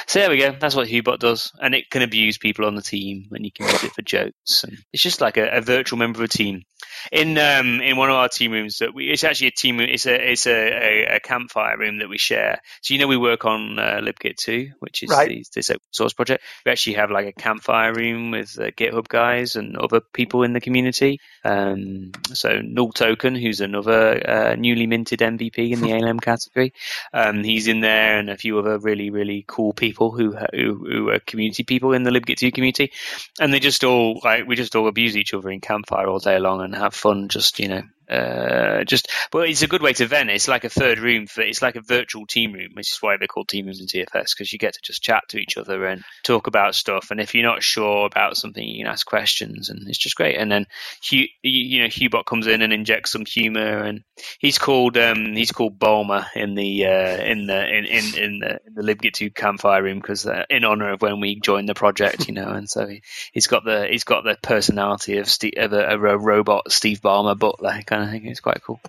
so there we go. That's what Hubot does. And it can abuse people on the team and you can use it for jokes. And it's just like a, a virtual member of a team in um, in one of our team rooms that we it's actually a team. It's a it's a, a, a campfire room that we share. So you know we work on uh, libgit 2, which is right. the, this open source project. We actually have like a campfire room with uh, GitHub guys and other people in the community. Um, so Null Token, who's another uh, newly minted MVP in the ALM category, um, he's in there, and a few other really really cool people who who, who are community people in the libgit 2 community, and they just all like we just all abuse each other in campfire all day long and have fun just, you know, uh, just, but it's a good way to vent. It's like a third room for, it's like a virtual team room, which is why they're called team rooms in TFS because you get to just chat to each other and talk about stuff. And if you're not sure about something, you can ask questions, and it's just great. And then Hugh, you know, Hubot comes in and injects some humor, and he's called um, he's called Ballmer in the uh, in the in, in, in the in the LibGit2 campfire room because uh, in honor of when we joined the project, you know, and so he, has got the he's got the personality of, Steve, of, a, a robot Steve Ballmer butler kind of think It's quite cool.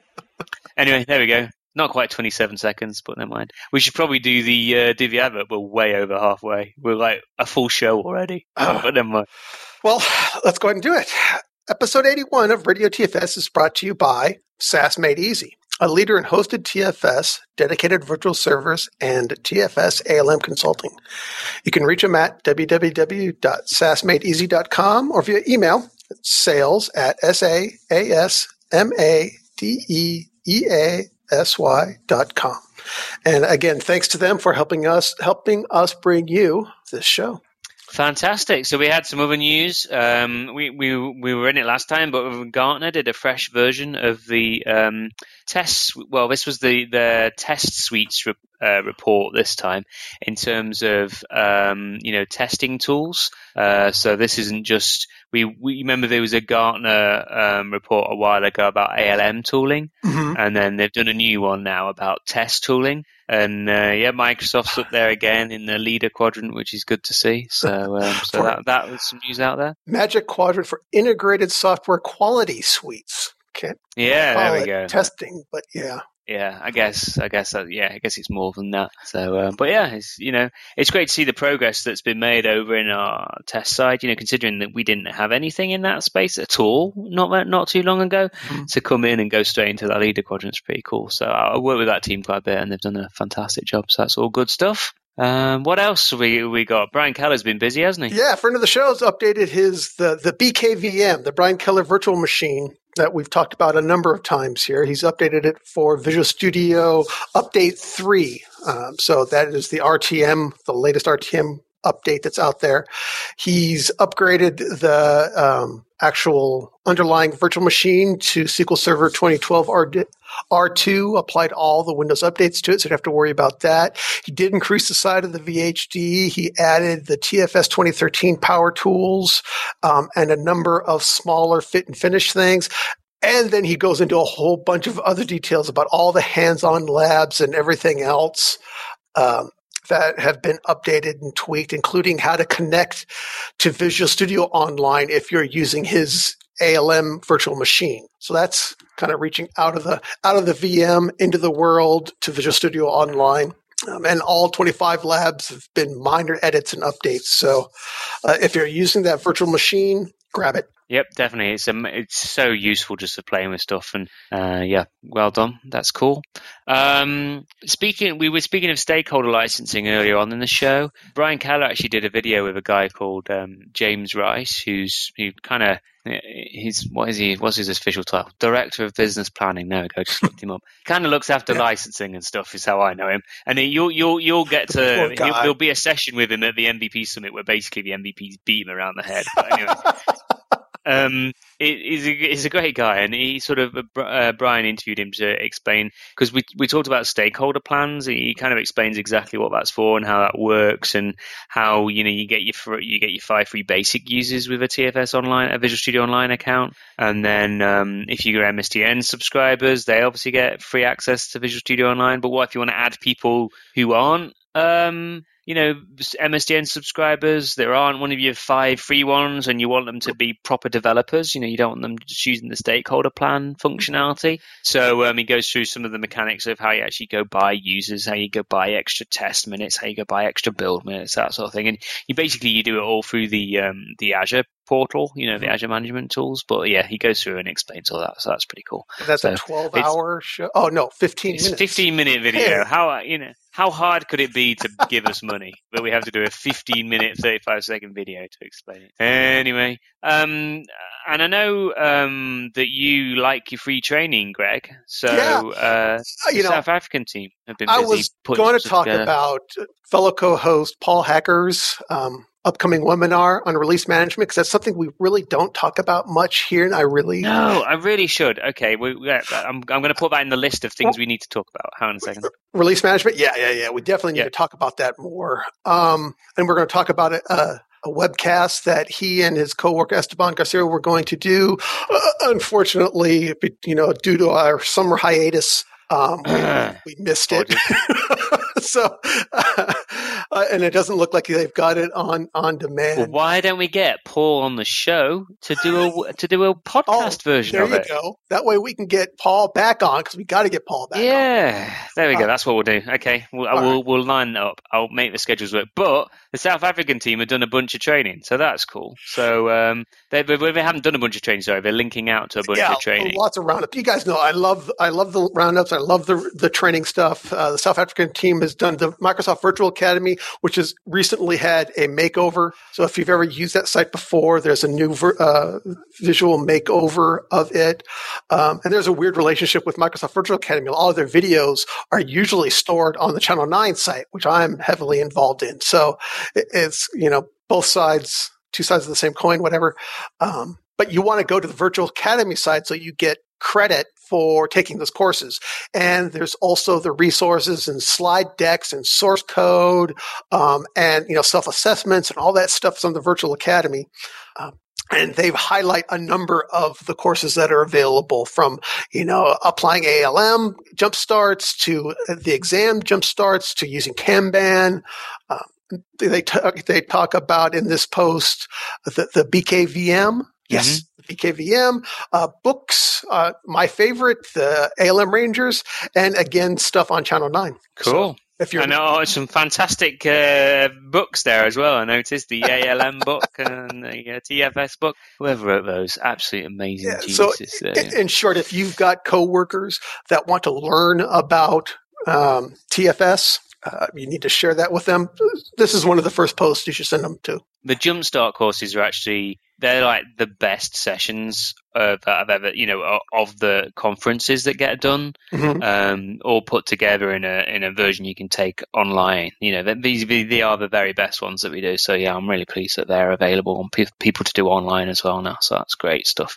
anyway, there we go. Not quite 27 seconds, but never mind. We should probably do the uh, the advert. We're way over halfway. We're like a full show already. Oh. but never mind. Well, let's go ahead and do it. Episode 81 of Radio TFS is brought to you by SaaS Made Easy, a leader in hosted TFS, dedicated virtual servers, and TFS ALM consulting. You can reach them at www.saasmadeeasy.com or via email sales at S-A-A-S-M-A-D-E-E-A S-Y.com. And again, thanks to them for helping us helping us bring you this show. Fantastic. So we had some other news. Um, we, we we were in it last time, but Gartner did a fresh version of the um, tests. Well, this was the the test suites re- uh, report this time in terms of um, you know testing tools. Uh, so this isn't just we, we remember there was a Gartner um, report a while ago about ALM tooling, mm-hmm. and then they've done a new one now about test tooling. And uh, yeah, Microsoft's up there again in the leader quadrant, which is good to see. So, um, so that that was some news out there. Magic quadrant for integrated software quality suites. Can't yeah, there we go. Testing, but yeah yeah, I guess, I guess, uh, yeah, I guess it's more than that. So, uh, but yeah, it's you know, it's great to see the progress that's been made over in our test side. You know, considering that we didn't have anything in that space at all, not not too long ago, mm-hmm. to come in and go straight into that leader quadrant is pretty cool. So I work with that team quite a bit, and they've done a fantastic job. So that's all good stuff. Um, what else we we got? Brian Keller's been busy, hasn't he? Yeah, friend of the show's updated his the the BKVM, the Brian Keller Virtual Machine that we've talked about a number of times here. He's updated it for Visual Studio Update 3. Um, so that is the RTM, the latest RTM update that's out there. He's upgraded the um, actual underlying virtual machine to SQL Server 2012 R2 applied all the Windows updates to it, so you don't have to worry about that. He did increase the size of the VHD. He added the TFS 2013 power tools um, and a number of smaller fit and finish things. And then he goes into a whole bunch of other details about all the hands-on labs and everything else. Um, that have been updated and tweaked, including how to connect to Visual Studio Online if you're using his ALM virtual machine. So that's kind of reaching out of the out of the VM into the world to Visual Studio Online. Um, and all 25 labs have been minor edits and updates. So uh, if you're using that virtual machine, grab it. Yep, definitely. It's um, it's so useful just for playing with stuff, and uh, yeah, well done. That's cool. Um, speaking, we were speaking of stakeholder licensing earlier on in the show. Brian Keller actually did a video with a guy called um, James Rice, who's who kind of he's what is he? What's his official title? Director of Business Planning. There we go. Just looked him up. Kind of looks after yeah. licensing and stuff. Is how I know him. And he, you'll you'll you'll get to there'll be a session with him at the MVP summit where basically the MVPs beat him around the head. But anyway, um, he's a, he's a great guy, and he sort of uh, uh Brian interviewed him to explain because we we talked about stakeholder plans. He kind of explains exactly what that's for and how that works, and how you know you get your you get your five free basic users with a TFS online, a Visual Studio Online account, and then um, if you're MSDN subscribers, they obviously get free access to Visual Studio Online. But what if you want to add people who aren't um, you know, MSDN subscribers, there aren't one of your five free ones and you want them to be proper developers. You know, you don't want them just using the stakeholder plan functionality. So um, he goes through some of the mechanics of how you actually go buy users, how you go buy extra test minutes, how you go buy extra build minutes, that sort of thing. And you basically you do it all through the um, the Azure portal, you know, the mm-hmm. Azure management tools. But yeah, he goes through and explains all that, so that's pretty cool. That's so a twelve-hour show. Oh no, fifteen minutes. Fifteen-minute video. How you know? How hard could it be to give us money that we have to do a 15 minute, 35 second video to explain it? Anyway, um, and I know um, that you like your free training, Greg. So, yeah. uh, uh you know, South African team have been I was going to talk together. about fellow co-host Paul Hacker's um, upcoming webinar on release management because that's something we really don't talk about much here. And I really no, I really should. Okay, we, yeah, I'm I'm going to put that in the list of things we need to talk about. Hang on a second. Release management, yeah, yeah, yeah. We definitely need yeah. to talk about that more. Um, and we're going to talk about it. Uh, a webcast that he and his coworker Esteban Garcia were going to do. Uh, unfortunately, you know, due to our summer hiatus, um, we, we, missed it. so, uh, uh, and it doesn't look like they've got it on on demand. Well, why don't we get Paul on the show to do a to do a podcast oh, version of it? There you go. That way we can get Paul back on because we got to get Paul back. Yeah, on. there we go. Uh, That's what we'll do. Okay, we'll we'll, right. we'll line up. I'll make the schedules work. But the South African team have done a bunch of training, so that's cool. So um, they, they, they haven't done a bunch of training. Sorry, they're linking out to a bunch yeah, of training. Lots of roundups. You guys know I love I love the roundups. I love the the training stuff. Uh, the South African team has done the Microsoft Virtual Academy, which has recently had a makeover. So if you've ever used that site before, there's a new uh, visual makeover of it. Um, and there's a weird relationship with Microsoft Virtual Academy. All of their videos are usually stored on the Channel 9 site, which I'm heavily involved in. So it's, you know, both sides, two sides of the same coin, whatever. Um, but you want to go to the Virtual Academy side so you get credit for taking those courses. And there's also the resources and slide decks and source code um, and you know self assessments and all that stuff on the Virtual Academy. Um, and they highlight a number of the courses that are available from you know applying ALM jump starts to the exam jump starts to using Kanban. Um, they talk, they talk about in this post the, the BKVM. Yes, mm-hmm. BKVM uh, books. Uh, my favorite, the ALM Rangers, and again stuff on Channel Nine. Cool. So if you're, I know some fantastic uh, books there as well. I noticed the ALM book and the uh, TFS book. Whoever wrote those, absolutely amazing yeah, So, in, in, short, if you've got coworkers that want to learn about um, TFS, uh, you need to share that with them. This is one of the first posts you should send them to. The Jumpstart courses are actually they're like the best sessions uh, that I've ever you know of the conferences that get done, mm-hmm. um, all put together in a in a version you can take online. You know these they are the very best ones that we do. So yeah, I'm really pleased that they're available on pe- people to do online as well now. So that's great stuff.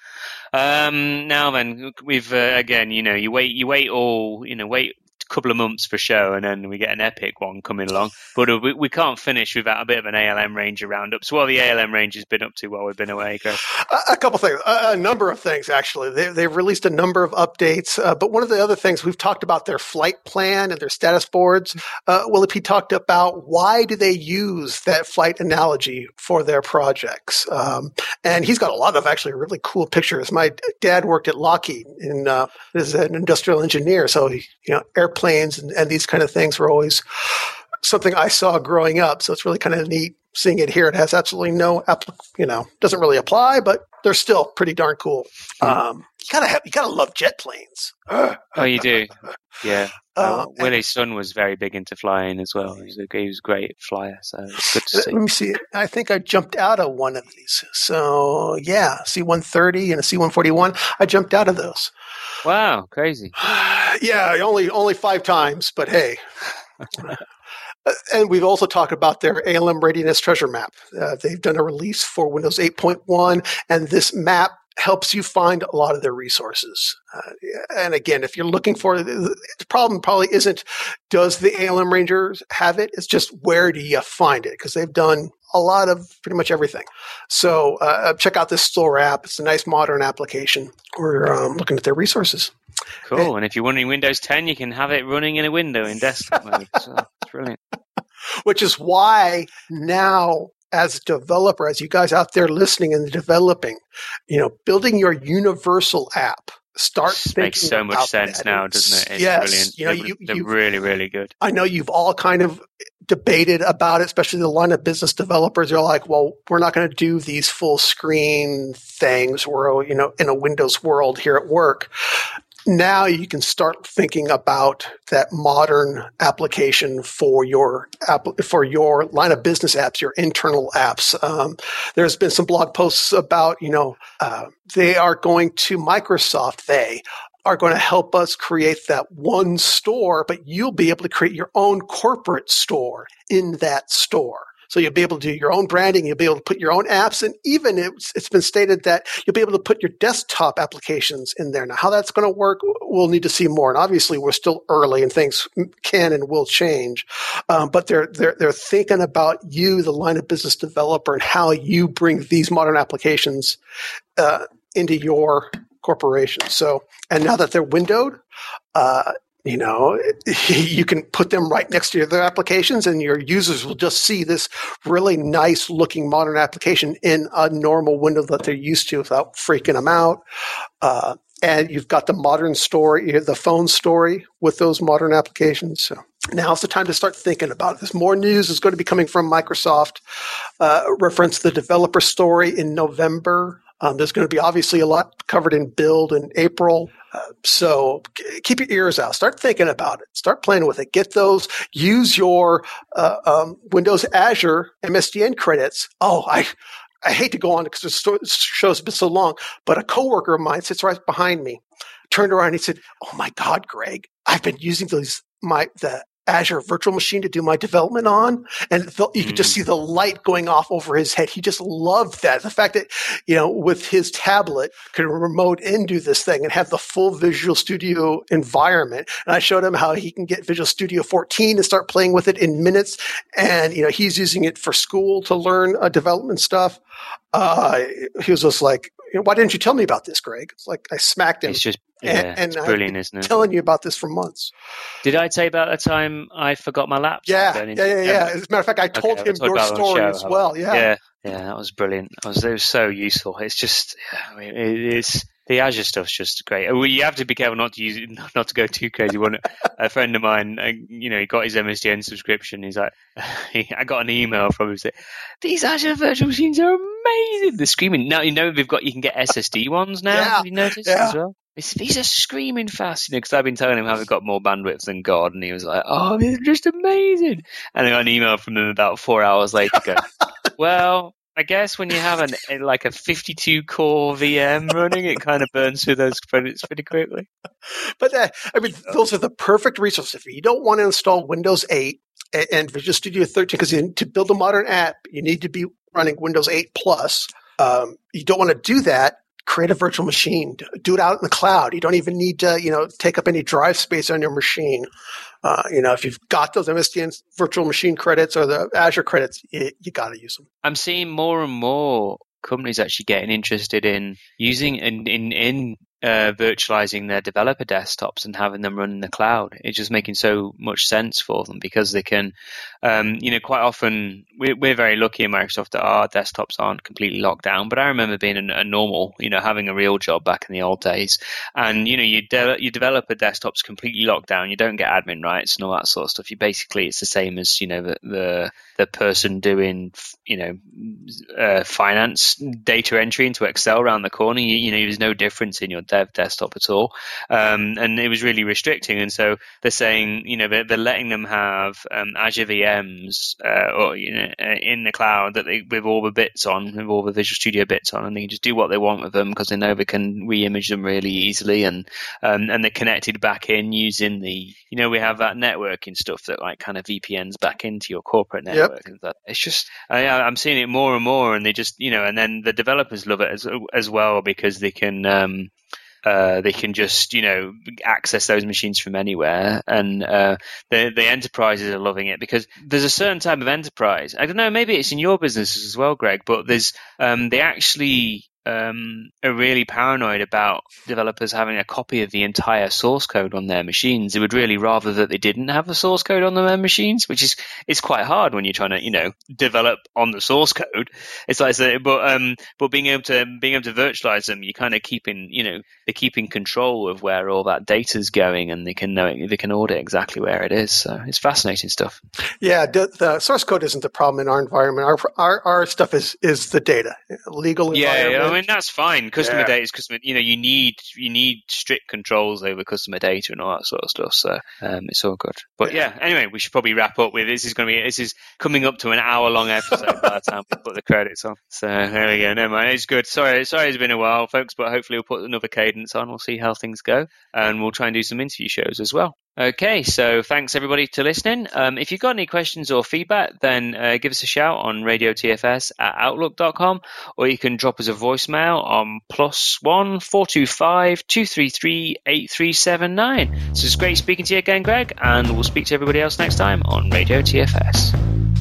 Um, now then, we've uh, again, you know, you wait, you wait all, you know, wait couple of months for show, and then we get an epic one coming along. But uh, we, we can't finish without a bit of an ALM Ranger roundup. So, what the ALM Rangers been up to while we've been away? A, a couple things, a, a, number of things actually. They, they've released a number of updates, uh, but one of the other things we've talked about their flight plan and their status boards. Uh, Willie P talked about why do they use that flight analogy for their projects, um, and he's got a lot of actually really cool pictures. My dad worked at Lockheed and uh, is an industrial engineer, so he, you know airplane planes and, and these kind of things were always something I saw growing up. So it's really kind of neat seeing it here. It has absolutely no, you know, doesn't really apply, but they're still pretty darn cool. Um, you gotta have, you gotta love jet planes. oh, you do, yeah. Uh, Willie's son was very big into flying as well. He was a, he was a great flyer, so it's good to see. Let me see. I think I jumped out of one of these. So yeah, C one thirty and a C one forty one. I jumped out of those. Wow, crazy. yeah, only only five times, but hey. Uh, and we've also talked about their ALM readiness treasure map. Uh, they've done a release for Windows 8.1, and this map helps you find a lot of their resources. Uh, and again, if you're looking for the problem, probably isn't does the ALM Rangers have it? It's just where do you find it? Because they've done a lot of pretty much everything. So uh, uh, check out this store app. It's a nice modern application. We're um, looking at their resources. Cool. And, and, if you're running Windows 10, you can have it running in a window in desktop mode. So it's brilliant. Which is why now, as a developer, as you guys out there listening and developing, you know, building your universal app start this makes so much sense that. now, doesn't it? It's yes, brilliant. you know, they're, you, they're really, really good. I know you've all kind of debated about it, especially the line of business developers. They're like, well, we're not going to do these full screen things. We're, you know, in a Windows world here at work. Now you can start thinking about that modern application for your app, for your line of business apps, your internal apps. Um, there's been some blog posts about, you know, uh, they are going to Microsoft. They are going to help us create that one store, but you'll be able to create your own corporate store in that store. So you'll be able to do your own branding. You'll be able to put your own apps, and even it's, it's been stated that you'll be able to put your desktop applications in there. Now, how that's going to work, we'll need to see more. And obviously, we're still early, and things can and will change. Um, but they're they're they're thinking about you, the line of business developer, and how you bring these modern applications uh, into your corporation. So, and now that they're windowed, uh, you know, you can put them right next to their applications and your users will just see this really nice looking modern application in a normal window that they're used to without freaking them out. Uh, and you've got the modern story, the phone story with those modern applications. So now's the time to start thinking about this. More news is going to be coming from Microsoft. Uh, reference the developer story in November. Um, there's going to be obviously a lot covered in build in April. Uh, so keep your ears out. Start thinking about it. Start playing with it. Get those. Use your uh, um, Windows Azure MSDN credits. Oh, I I hate to go on because the show's been so long, but a coworker of mine sits right behind me. Turned around and he said, "Oh my God, Greg, I've been using those my the Azure virtual machine to do my development on. And the, you could just mm. see the light going off over his head. He just loved that. The fact that, you know, with his tablet could remote into this thing and have the full Visual Studio environment. And I showed him how he can get Visual Studio 14 and start playing with it in minutes. And, you know, he's using it for school to learn uh, development stuff. Uh, he was just like, why didn't you tell me about this, Greg? It's like I smacked him. It's just yeah, and, and brilliant, isn't it? Telling you about this for months. Did I tell you about the time I forgot my laptop? Yeah, yeah, yeah, yeah. As a matter of fact, I told okay, him your story show, as well. Yeah, yeah, yeah. That was brilliant. It was, it was so useful. It's just, I mean, it is the Azure stuff's just great. Well, you have to be careful not to use it, not to go too crazy. One, a friend of mine, uh, you know, he got his MSDN subscription. He's like, I got an email from him saying, "These Azure virtual machines are amazing." They're screaming. Now you know they've got you can get SSD ones now. Yeah, have you noticed yeah. as well? these are screaming fast, you know, because I've been telling him how they've got more bandwidth than God, and he was like, "Oh, they're just amazing." And I got an email from him about four hours later, going, "Well, I guess when you have an like a 52 core VM running, it kind of burns through those credits pretty quickly. But uh, I mean, those are the perfect resources. If you don't want to install Windows 8 and Visual Studio 13, because to build a modern app, you need to be running Windows 8 plus. Um, you don't want to do that create a virtual machine, do it out in the cloud. You don't even need to, you know, take up any drive space on your machine. Uh, you know, if you've got those MSDN virtual machine credits or the Azure credits, you, you got to use them. I'm seeing more and more companies actually getting interested in using in in, in uh, virtualizing their developer desktops and having them run in the cloud. It's just making so much sense for them because they can, um, you know, quite often we're, we're, very lucky in Microsoft that our desktops aren't completely locked down. But I remember being a, a normal, you know, having a real job back in the old days, and you know, you de- you develop a desktop's completely locked down. You don't get admin rights and all that sort of stuff. You basically it's the same as you know the the, the person doing you know uh, finance data entry into Excel around the corner. You, you know, there's no difference in your dev desktop at all, um, and it was really restricting. And so they're saying, you know, they're, they're letting them have um, Azure VMs uh, or you know uh, in the cloud that they with all the bits on, with all the Visual Studio bits on, and they can just do what they want with them because they know they can re-image them really easily, and um, and they're connected back in using the, you know, we have that networking stuff that like kind of VPNs back into your corporate network, yep. It's just I, I'm seeing it more and more, and they just, you know, and then the developers love it as as well because they can. Um, uh, they can just you know access those machines from anywhere, and uh, the the enterprises are loving it because there's a certain type of enterprise. I don't know, maybe it's in your business as well, Greg, but there's um, they actually um, are really paranoid about developers having a copy of the entire source code on their machines. They would really rather that they didn't have the source code on their machines, which is it's quite hard when you're trying to you know develop on the source code. It's like but um but being able to being able to virtualize them, you're kind of keeping you know they're keeping control of where all that data's going, and they can know it, they can audit exactly where it is. So it's fascinating stuff. Yeah, the, the source code isn't the problem in our environment. Our our, our stuff is is the data, legal yeah, yeah I mean that's fine. Customer yeah. data is customer. You know, you need you need strict controls over customer data and all that sort of stuff. So um, it's all good. But yeah. yeah, anyway, we should probably wrap up with this. Is going to be this is coming up to an hour long episode by the time we put the credits on. So there we go. No mind, it's good. Sorry, sorry, it's been a while, folks, but hopefully we'll put another cadence on. We'll see how things go, and we'll try and do some interview shows as well. Okay, so thanks everybody to listening. Um, if you've got any questions or feedback, then uh, give us a shout on radiotfs at outlook.com or you can drop us a voicemail on plus one four two five two three three eight three seven nine. So it's great speaking to you again, Greg, and we'll speak to everybody else next time on Radio TFS.